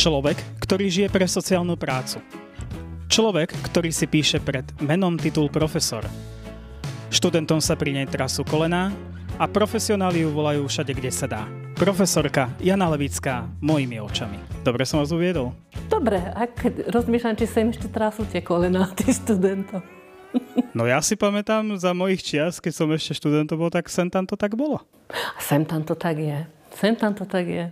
Človek, ktorý žije pre sociálnu prácu. Človek, ktorý si píše pred menom titul profesor. Študentom sa pri nej trasú kolená a profesionáli ju volajú všade, kde sa dá. Profesorka Jana Levická, mojimi očami. Dobre som vás uviedol? Dobre, ak rozmýšľam, či sa im ešte trasú tie kolená tých študentov. No ja si pamätám za mojich čias, keď som ešte študentom bol, tak sem tam to tak bolo. Sem tam to tak je. Sem tam to tak je.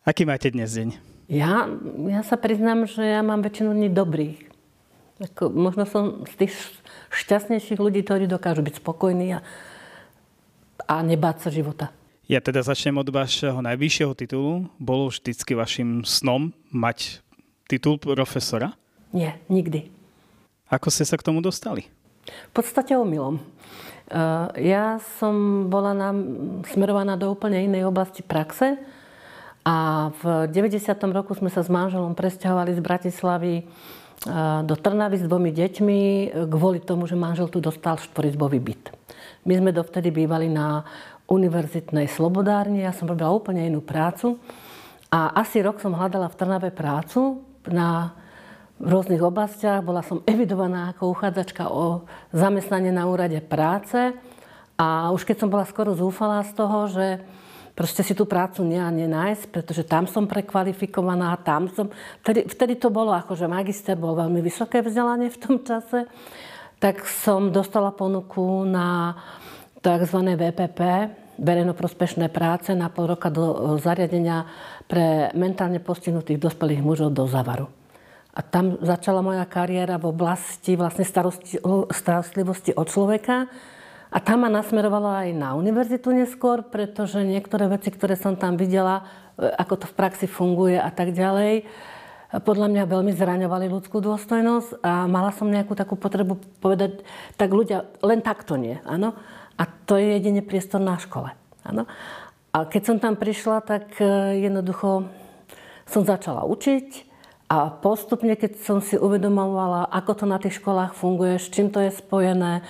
Aký máte dnes deň? Ja, ja sa priznám, že ja mám väčšinu dní dobrých. Ako, možno som z tých šťastnejších ľudí, ktorí dokážu byť spokojní a, a nebáť sa života. Ja teda začnem od vašeho najvyššieho titulu. Bolo vždycky vašim snom mať titul profesora? Nie, nikdy. Ako ste sa k tomu dostali? V podstate omylom. Ja som bola nám smerovaná do úplne inej oblasti praxe a v 90. roku sme sa s manželom presťahovali z Bratislavy e, do Trnavy s dvomi deťmi kvôli tomu, že manžel tu dostal štvorizbový byt. My sme dovtedy bývali na univerzitnej slobodárni, ja som robila úplne inú prácu a asi rok som hľadala v Trnave prácu na rôznych oblastiach. Bola som evidovaná ako uchádzačka o zamestnanie na úrade práce a už keď som bola skoro zúfalá z toho, že proste si tú prácu nie a nenájsť, pretože tam som prekvalifikovaná, tam som... Vtedy, vtedy to bolo ako, že magister bol veľmi vysoké vzdelanie v tom čase, tak som dostala ponuku na tzv. VPP, verejnoprospešné práce na pol roka do zariadenia pre mentálne postihnutých dospelých mužov do Zavaru. A tam začala moja kariéra v oblasti vlastne starostlivosti od človeka, a tam ma nasmerovala aj na univerzitu neskôr, pretože niektoré veci, ktoré som tam videla, e, ako to v praxi funguje a tak ďalej, podľa mňa veľmi zraňovali ľudskú dôstojnosť a mala som nejakú takú potrebu povedať, tak ľudia, len takto nie, áno. A to je jedine priestor na škole, áno. A keď som tam prišla, tak e, jednoducho som začala učiť a postupne, keď som si uvedomovala, ako to na tých školách funguje, s čím to je spojené,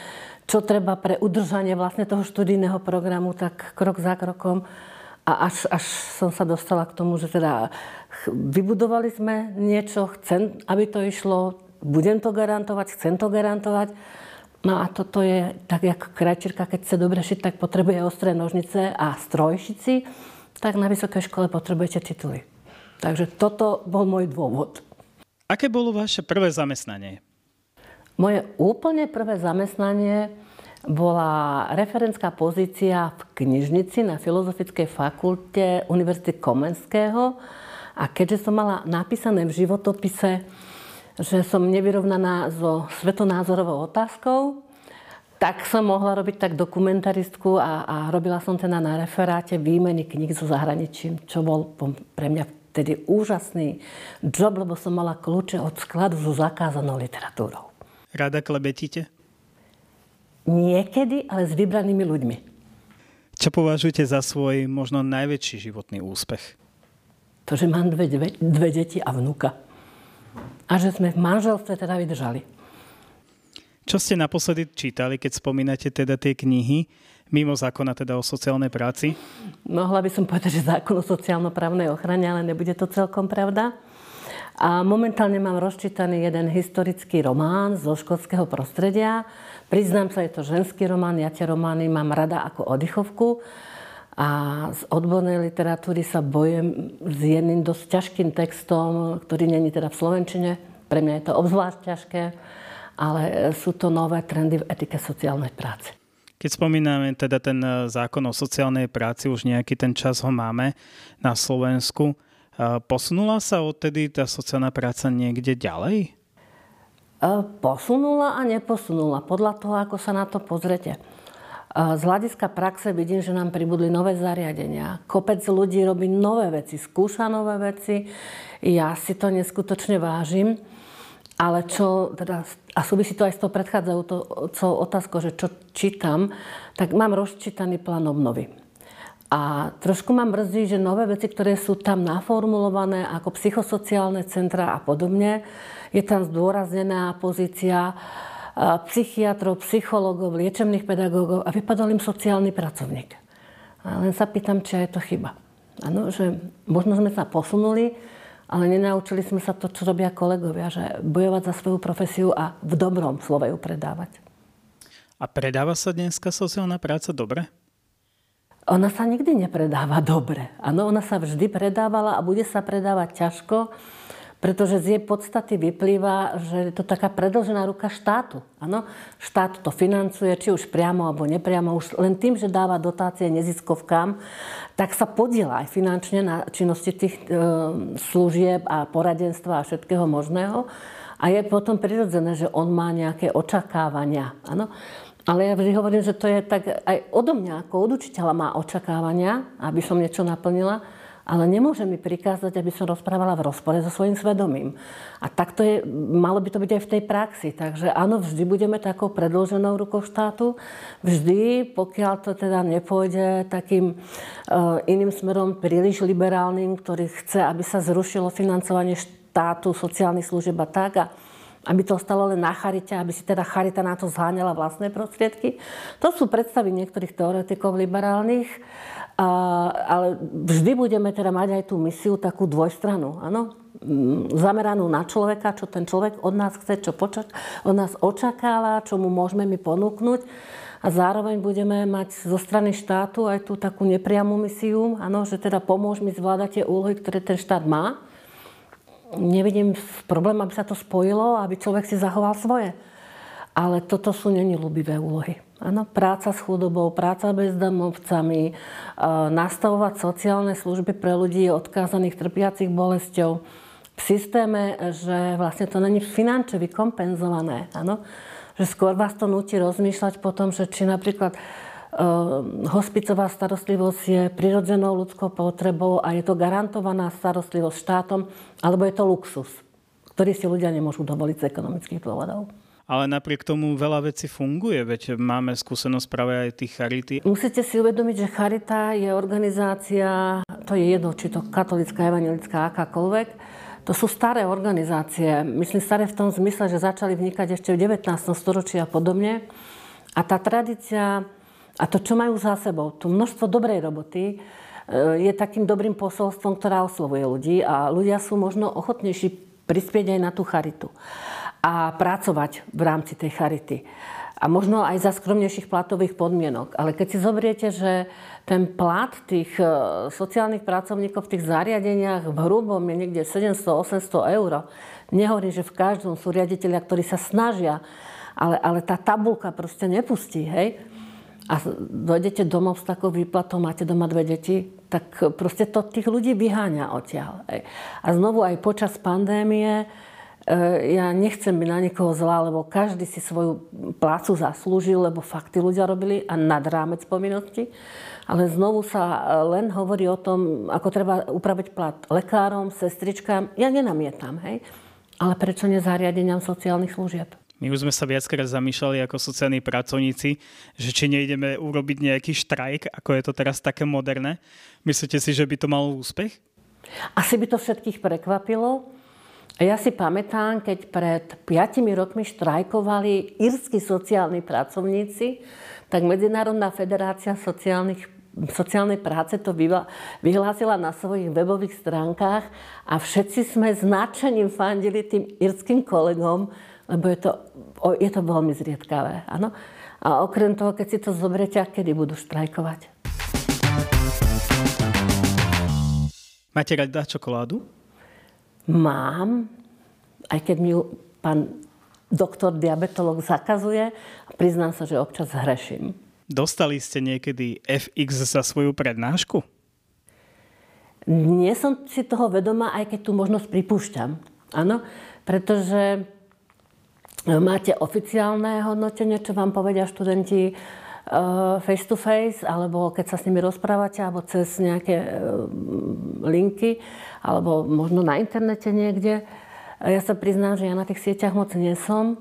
čo treba pre udržanie vlastne toho študijného programu, tak krok za krokom. A až, až som sa dostala k tomu, že teda vybudovali sme niečo, chcem, aby to išlo, budem to garantovať, chcem to garantovať. No a toto je tak, ako krajčírka, keď chce dobre šiť, tak potrebuje ostré nožnice a strojšici, tak na vysokej škole potrebujete tituly. Takže toto bol môj dôvod. Aké bolo vaše prvé zamestnanie? Moje úplne prvé zamestnanie bola referentská pozícia v knižnici na Filozofickej fakulte Univerzity Komenského. A keďže som mala napísané v životopise, že som nevyrovnaná so svetonázorovou otázkou, tak som mohla robiť tak dokumentaristku a, a robila som teda na referáte výmeny kníh so zahraničím, čo bol pre mňa vtedy úžasný job, lebo som mala kľúče od skladu so zakázanou literatúrou. Rada klebetíte? Niekedy, ale s vybranými ľuďmi. Čo považujete za svoj možno najväčší životný úspech? To, že mám dve, dve, dve deti a vnúka. A že sme v manželstve teda vydržali. Čo ste naposledy čítali, keď spomínate teda tie knihy, mimo zákona teda o sociálnej práci? Mohla by som povedať, že zákon o sociálno-právnej ochrane, ale nebude to celkom pravda. A momentálne mám rozčítaný jeden historický román zo škótskeho prostredia. Priznám sa, je to ženský román, ja tie romány mám rada ako oddychovku. A z odbornej literatúry sa bojem s jedným dosť ťažkým textom, ktorý není teda v Slovenčine. Pre mňa je to obzvlášť ťažké, ale sú to nové trendy v etike sociálnej práce. Keď spomíname teda ten zákon o sociálnej práci, už nejaký ten čas ho máme na Slovensku. Posunula sa odtedy tá sociálna práca niekde ďalej? Posunula a neposunula, podľa toho, ako sa na to pozrete. Z hľadiska praxe vidím, že nám pribudli nové zariadenia. Kopec ľudí robí nové veci, skúša nové veci. Ja si to neskutočne vážim. Ale čo, teda, a súvisí to aj s tou predchádzajúcou otázkou, že čo čítam, tak mám rozčítaný plán obnovy. A trošku ma mrzí, že nové veci, ktoré sú tam naformulované ako psychosociálne centra a podobne, je tam zdôraznená pozícia psychiatrov, psychológov, liečebných pedagógov a vypadol im sociálny pracovník. A len sa pýtam, či je to chyba. Ano, že možno sme sa posunuli, ale nenaučili sme sa to, čo robia kolegovia, že bojovať za svoju profesiu a v dobrom slove ju predávať. A predáva sa dneska sociálna práca dobre? Ona sa nikdy nepredáva dobre. Áno, ona sa vždy predávala a bude sa predávať ťažko, pretože z jej podstaty vyplýva, že je to taká predlžená ruka štátu. Ano? Štát to financuje, či už priamo alebo nepriamo. Už len tým, že dáva dotácie neziskovkám, tak sa podiela aj finančne na činnosti tých e, služieb a poradenstva a všetkého možného. A je potom prirodzené, že on má nejaké očakávania. Ano? Ale ja vždy hovorím, že to je tak aj odo mňa, ako od učiteľa má očakávania, aby som niečo naplnila, ale nemôže mi prikázať, aby som rozprávala v rozpore so svojím svedomím. A takto je, malo by to byť aj v tej praxi. Takže áno, vždy budeme takou predloženou rukou štátu. Vždy, pokiaľ to teda nepôjde takým uh, iným smerom príliš liberálnym, ktorý chce, aby sa zrušilo financovanie štátu, sociálnych služieb a tak. A aby to ostalo len na charite, aby si teda charita na to zháňala vlastné prostriedky. To sú predstavy niektorých teoretikov liberálnych, a, ale vždy budeme teda mať aj tú misiu takú dvojstranu, áno? Mm, zameranú na človeka, čo ten človek od nás chce, čo počak, od nás očakáva, čo mu môžeme my ponúknuť. A zároveň budeme mať zo strany štátu aj tú takú nepriamú misiu, áno, že teda pomôž mi zvládať tie úlohy, ktoré ten štát má nevidím problém, aby sa to spojilo, aby človek si zachoval svoje. Ale toto sú není ľubivé úlohy. Áno, práca s chudobou, práca bezdomovcami, nastavovať sociálne služby pre ľudí odkázaných trpiacich bolesťou v systéme, že vlastne to není finančne vykompenzované. Áno? Že skôr vás to nutí rozmýšľať potom, že či napríklad hospicová starostlivosť je prirodzenou ľudskou potrebou a je to garantovaná starostlivosť štátom, alebo je to luxus, ktorý si ľudia nemôžu dovoliť z ekonomických dôvodov. Ale napriek tomu veľa vecí funguje, veď máme skúsenosť práve aj tých charity. Musíte si uvedomiť, že charita je organizácia, to je jedno, či to katolická, evangelická, akákoľvek, to sú staré organizácie. Myslím staré v tom zmysle, že začali vnikať ešte v 19. storočí a podobne. A tá tradícia a to, čo majú za sebou, to množstvo dobrej roboty, e, je takým dobrým posolstvom, ktorá oslovuje ľudí a ľudia sú možno ochotnejší prispieť aj na tú charitu a pracovať v rámci tej charity. A možno aj za skromnejších platových podmienok. Ale keď si zoberiete, že ten plat tých e, sociálnych pracovníkov v tých zariadeniach v hrubom je niekde 700-800 eur, nehovorím, že v každom sú riaditeľia, ktorí sa snažia, ale, ale tá tabulka proste nepustí, hej? A dojdete domov s takou výplatou, máte doma dve deti, tak proste to tých ľudí vyháňa odtiaľ. A znovu aj počas pandémie e, ja nechcem byť na niekoho zlá, lebo každý si svoju plácu zaslúžil, lebo fakty ľudia robili a nad rámec povinnosti. Ale znovu sa e, len hovorí o tom, ako treba upraviť plat lekárom, sestričkám. Ja nenamietam, hej? Ale prečo nezariadeniam sociálnych služieb? My už sme sa viackrát zamýšľali ako sociálni pracovníci, že či nejdeme urobiť nejaký štrajk, ako je to teraz také moderné. Myslíte si, že by to malo úspech? Asi by to všetkých prekvapilo. Ja si pamätám, keď pred 5 rokmi štrajkovali írsky sociálni pracovníci, tak Medzinárodná federácia sociálnych sociálnej práce to vyhlásila na svojich webových stránkach a všetci sme značením fandili tým írským kolegom, lebo je to, je to veľmi zriedkavé. Áno? A okrem toho, keď si to zoberiete, kedy budú štrajkovať. Máte rada čokoládu? Mám, aj keď mi ju pán doktor diabetolog zakazuje. Priznám sa, že občas hreším. Dostali ste niekedy FX za svoju prednášku? Nie som si toho vedomá, aj keď tú možnosť pripúšťam. Áno, pretože máte oficiálne hodnotenie, čo vám povedia študenti uh, face to face, alebo keď sa s nimi rozprávate, alebo cez nejaké uh, linky, alebo možno na internete niekde. Ja sa priznám, že ja na tých sieťach moc nie som.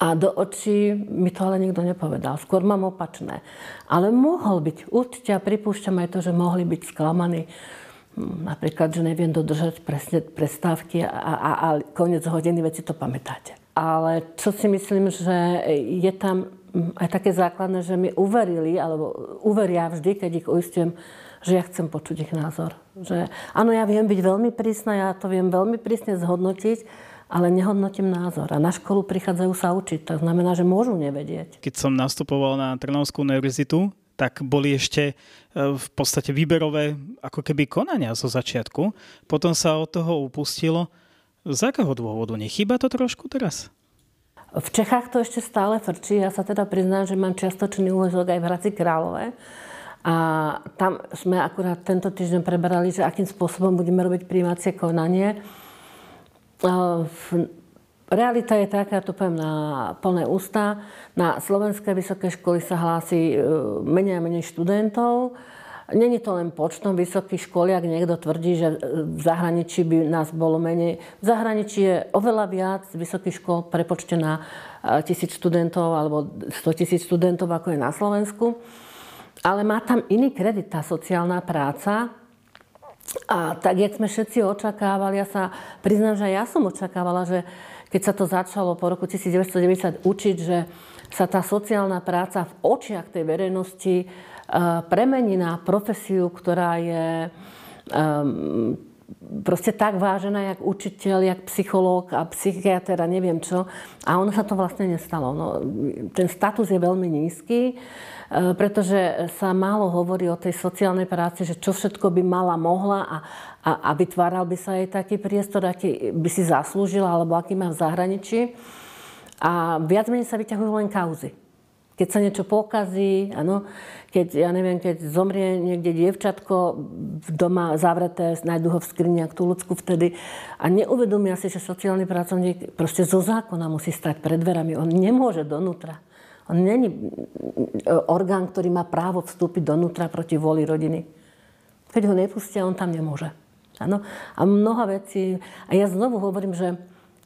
A do očí mi to ale nikto nepovedal. Skôr mám opačné. Ale mohol byť. Určite a pripúšťam aj to, že mohli byť sklamaní napríklad, že neviem dodržať presne prestávky a, a, a koniec hodiny, veci to pamätáte. Ale čo si myslím, že je tam aj také základné, že mi uverili, alebo uveria vždy, keď ich uistím, že ja chcem počuť ich názor. Že, áno, ja viem byť veľmi prísna, ja to viem veľmi prísne zhodnotiť, ale nehodnotím názor. A na školu prichádzajú sa učiť. To znamená, že môžu nevedieť. Keď som nastupoval na Trnavskú univerzitu, tak boli ešte e, v podstate výberové ako keby konania zo začiatku. Potom sa od toho upustilo. Z akého dôvodu? Nechýba to trošku teraz? V Čechách to ešte stále frčí. Ja sa teda priznám, že mám čiastočný úvezok aj v Hradci Králové. A tam sme akurát tento týždeň preberali, že akým spôsobom budeme robiť príjmacie konanie. Realita je taká, ja to poviem na plné ústa. Na slovenské vysoké školy sa hlási e, menej a menej študentov. Není to len počtom vysokých škôl, ak niekto tvrdí, že v zahraničí by nás bolo menej. V zahraničí je oveľa viac vysokých škôl prepočte na eh, tisíc študentov alebo 100 tisíc študentov, ako je na Slovensku. Ale má tam iný kredit tá sociálna práca. A tak, jak sme všetci očakávali, ja sa priznám, že ja som očakávala, že keď sa to začalo po roku 1990 učiť, že sa tá sociálna práca v očiach tej verejnosti premení na profesiu, ktorá je um, proste tak vážená, jak učiteľ, jak psychológ a psychiatr a neviem čo. A ono sa to vlastne nestalo. No, ten status je veľmi nízky, eh, pretože sa málo hovorí o tej sociálnej práci, že čo všetko by mala, mohla a, a, a vytváral by sa jej taký priestor, aký by si zaslúžila, alebo aký má v zahraničí. A viac menej sa vyťahujú len kauzy keď sa niečo pokazí, ano, keď, ja neviem, keď zomrie niekde dievčatko doma zavreté, nájdu ho v skriniach tú ľudskú vtedy a neuvedomia si, že sociálny pracovník proste zo zákona musí stať pred dverami. On nemôže donútra. On není orgán, ktorý má právo vstúpiť donútra proti voli rodiny. Keď ho nepustia, on tam nemôže. Ano? A mnoha vecí. A ja znovu hovorím, že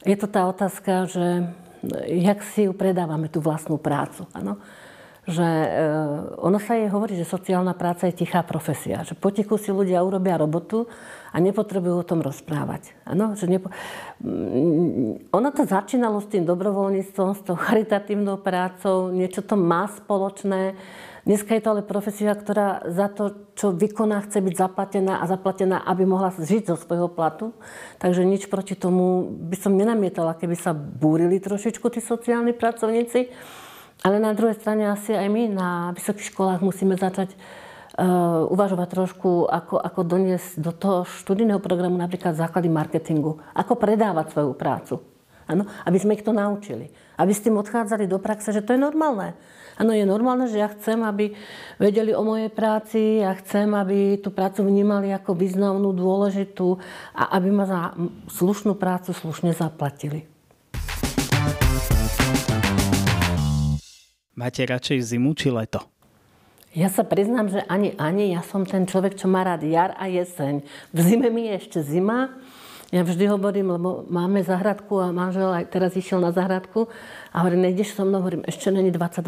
je to tá otázka, že jak si ju predávame, tú vlastnú prácu. Ano? Že e, ono sa jej hovorí, že sociálna práca je tichá profesia. Že potichu si ľudia urobia robotu a nepotrebujú o tom rozprávať. Ano? Že nepo... Mm, ono to začínalo s tým dobrovoľníctvom, s tou charitatívnou prácou, niečo to má spoločné. Dneska je to ale profesia, ktorá za to, čo vykoná, chce byť zaplatená a zaplatená, aby mohla žiť zo svojho platu. Takže nič proti tomu by som nenamietala, keby sa búrili trošičku tí sociálni pracovníci. Ale na druhej strane asi aj my na vysokých školách musíme začať uh, uvažovať trošku, ako, ako doniesť do toho študijného programu napríklad základy marketingu. Ako predávať svoju prácu. Ano? Aby sme ich to naučili. Aby s tým odchádzali do praxe, že to je normálne. Áno, je normálne, že ja chcem, aby vedeli o mojej práci, ja chcem, aby tú prácu vnímali ako významnú, dôležitú a aby ma za slušnú prácu slušne zaplatili. Máte radšej zimu či leto? Ja sa priznám, že ani ani. Ja som ten človek, čo má rád jar a jeseň. V zime mi je ešte zima ja vždy hovorím, lebo máme zahradku a manžel aj teraz išiel na zahradku a hovorím, nejdeš so mnou? Hovorím, ešte není 22.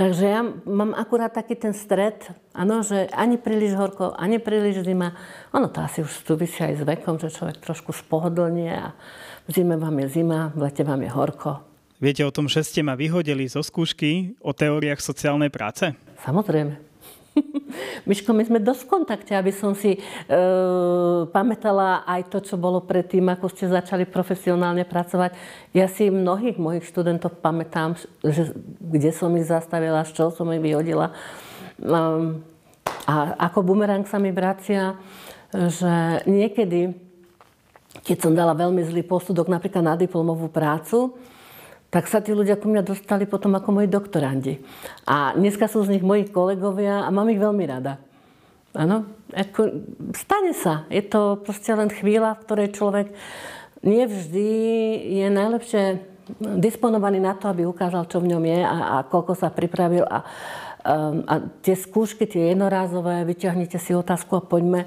Takže ja mám akurát taký ten stred, ano, že ani príliš horko, ani príliš zima. Ono to asi už súvisí aj s vekom, že človek trošku spohodlnie a v zime vám je zima, v lete vám je horko. Viete o tom, že ste ma vyhodili zo skúšky o teóriách sociálnej práce? Samozrejme. Miško, my sme dosť v kontakte, aby som si e, pamätala aj to, čo bolo predtým, ako ste začali profesionálne pracovať. Ja si mnohých mojich študentov pamätám, že, kde som ich zastavila, z čoho som ich vyhodila. Um, a ako bumerang sa mi vracia, že niekedy, keď som dala veľmi zlý posudok napríklad na diplomovú prácu, tak sa tí ľudia ku mňa dostali potom ako moji doktorandi. A dneska sú z nich moji kolegovia a mám ich veľmi rada. Áno, ako, stane sa. Je to proste len chvíľa, v ktorej človek nevždy je najlepšie disponovaný na to, aby ukázal, čo v ňom je a, a koľko sa pripravil. A, um, a tie skúšky, tie jednorázové, vyťahnite si otázku a poďme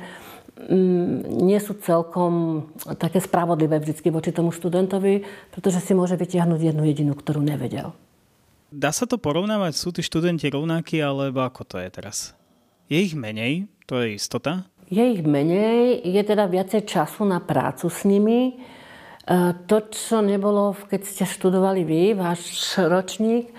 nie sú celkom také spravodlivé vždy voči tomu študentovi, pretože si môže vytiahnuť jednu jedinú, ktorú nevedel. Dá sa to porovnávať? Sú tí študenti rovnakí, alebo ako to je teraz? Je ich menej? To je istota? Je ich menej, je teda viacej času na prácu s nimi. E, to, čo nebolo, keď ste študovali vy, váš ročník,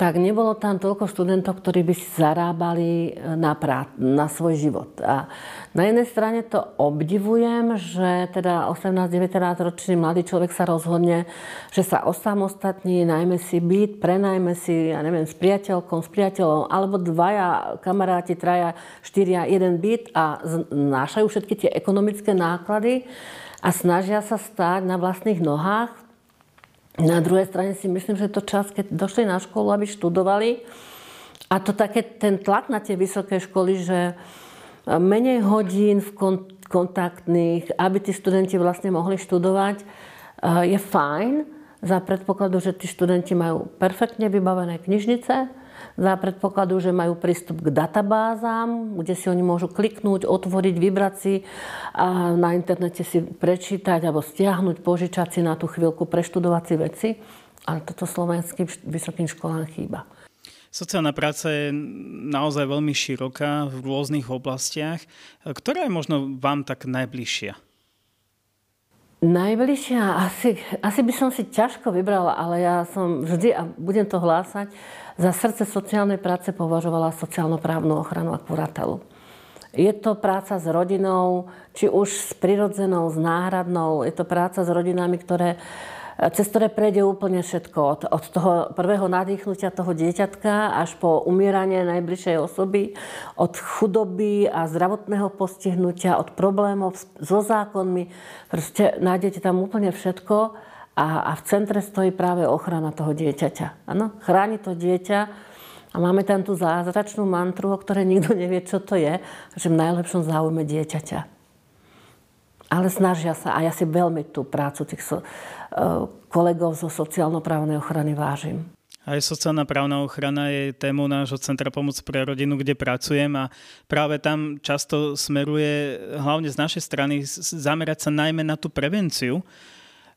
tak nebolo tam toľko študentov, ktorí by si zarábali e, na, prá- na svoj život. A na jednej strane to obdivujem, že teda 18-19 ročný mladý človek sa rozhodne, že sa osamostatní, najmä si byt, prenajme si, ja neviem, s priateľkom, s priateľom, alebo dvaja kamaráti, traja, štyria, jeden byt a znášajú všetky tie ekonomické náklady a snažia sa stáť na vlastných nohách, na druhej strane si myslím, že to čas, keď došli na školu, aby študovali. A to také, ten tlak na tie vysoké školy, že menej hodín v kontaktných, aby tí študenti vlastne mohli študovať, je fajn za predpokladu, že tí študenti majú perfektne vybavené knižnice, za predpokladu, že majú prístup k databázám, kde si oni môžu kliknúť, otvoriť, vybrať si a na internete si prečítať alebo stiahnuť, požičať si na tú chvíľku, preštudovať si veci. Ale toto slovenským vysokým školám chýba. Sociálna práca je naozaj veľmi široká v rôznych oblastiach. Ktorá je možno vám tak najbližšia? Najbližšia, asi, asi by som si ťažko vybrala, ale ja som vždy, a budem to hlásať, za srdce sociálnej práce považovala sociálno-právnu ochranu a kuratelu. Je to práca s rodinou, či už s prirodzenou, s náhradnou. Je to práca s rodinami, ktoré, cez ktoré prejde úplne všetko. Od, od toho prvého nadýchnutia toho dieťatka až po umieranie najbližšej osoby, od chudoby a zdravotného postihnutia, od problémov so zákonmi. Proste nájdete tam úplne všetko a, a v centre stojí práve ochrana toho dieťaťa. Áno, chráni to dieťa a máme tam tú zázračnú mantru, o ktorej nikto nevie, čo to je, že v najlepšom záujme dieťaťa. Ale snažia sa a ja si veľmi tú prácu tých so, uh, kolegov zo sociálno-právnej ochrany vážim. Aj sociálna právna ochrana je témou nášho Centra pomoc pre rodinu, kde pracujem a práve tam často smeruje, hlavne z našej strany, zamerať sa najmä na tú prevenciu,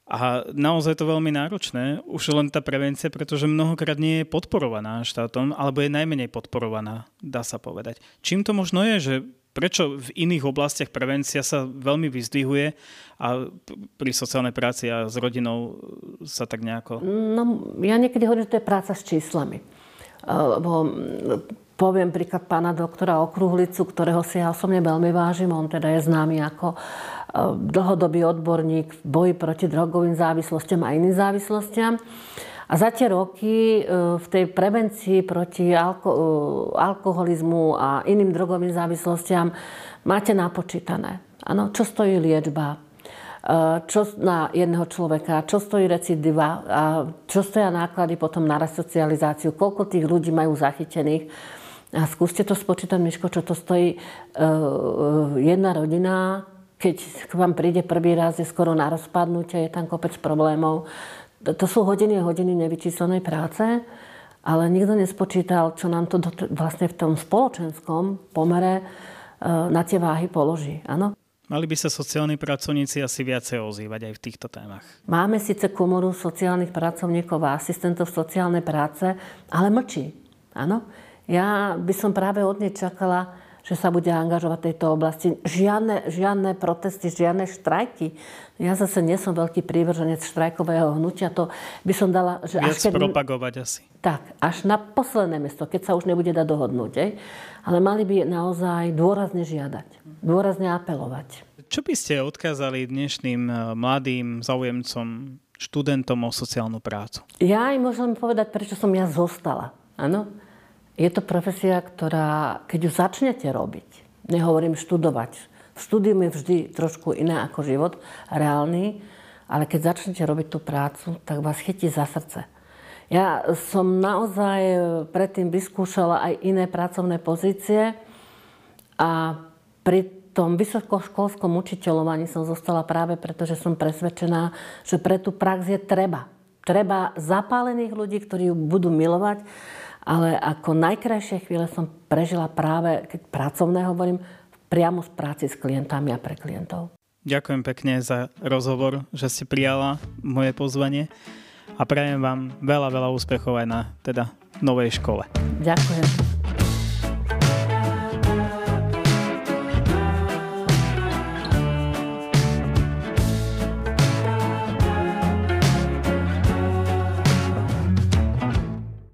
a naozaj to veľmi náročné, už len tá prevencia, pretože mnohokrát nie je podporovaná štátom, alebo je najmenej podporovaná, dá sa povedať. Čím to možno je, že prečo v iných oblastiach prevencia sa veľmi vyzdvihuje a pri sociálnej práci a s rodinou sa tak nejako... No, ja niekedy hovorím, že to je práca s číslami. Lebo poviem príklad pána doktora Okruhlicu, ktorého si ja osobne veľmi vážim. On teda je známy ako dlhodobý odborník v boji proti drogovým závislostiam a iným závislostiam. A za tie roky e, v tej prevencii proti alko- e, alkoholizmu a iným drogovým závislostiam máte napočítané. Ano, čo stojí liečba, e, čo na jedného človeka, čo stojí recidiva, a čo stoja náklady potom na resocializáciu, koľko tých ľudí majú zachytených. A skúste to spočítať, Miško, čo to stojí jedna rodina, keď k vám príde prvý raz, je skoro na rozpadnutie, je tam kopec problémov. To sú hodiny a hodiny nevyčíslenej práce, ale nikto nespočítal, čo nám to vlastne v tom spoločenskom pomere e, na tie váhy položí. Áno? Mali by sa sociálni pracovníci asi viacej ozývať aj v týchto témach. Máme síce komoru sociálnych pracovníkov a asistentov sociálnej práce, ale mlčí. Áno? Ja by som práve od nej čakala že sa bude angažovať v tejto oblasti. Žiadne, žiadne protesty, žiadne štrajky. Ja zase nie som veľký prívrženec štrajkového hnutia. To by som dala... Že Viac až keď, propagovať asi. Tak, až na posledné miesto, keď sa už nebude dať dohodnúť. Ej? Ale mali by naozaj dôrazne žiadať. Dôrazne apelovať. Čo by ste odkázali dnešným eh, mladým zaujemcom, študentom o sociálnu prácu? Ja im môžem povedať, prečo som ja zostala. Áno? Je to profesia, ktorá, keď ju začnete robiť, nehovorím študovať, štúdium je vždy trošku iné ako život, reálny, ale keď začnete robiť tú prácu, tak vás chytí za srdce. Ja som naozaj predtým vyskúšala aj iné pracovné pozície a pri tom vysokoškolskom učiteľovaní som zostala práve preto, že som presvedčená, že pre tú prax je treba. Treba zapálených ľudí, ktorí ju budú milovať ale ako najkrajšie chvíle som prežila práve, keď pracovné hovorím, priamo z práci s klientami a pre klientov. Ďakujem pekne za rozhovor, že ste prijala moje pozvanie a prajem vám veľa, veľa úspechov aj na teda novej škole. Ďakujem.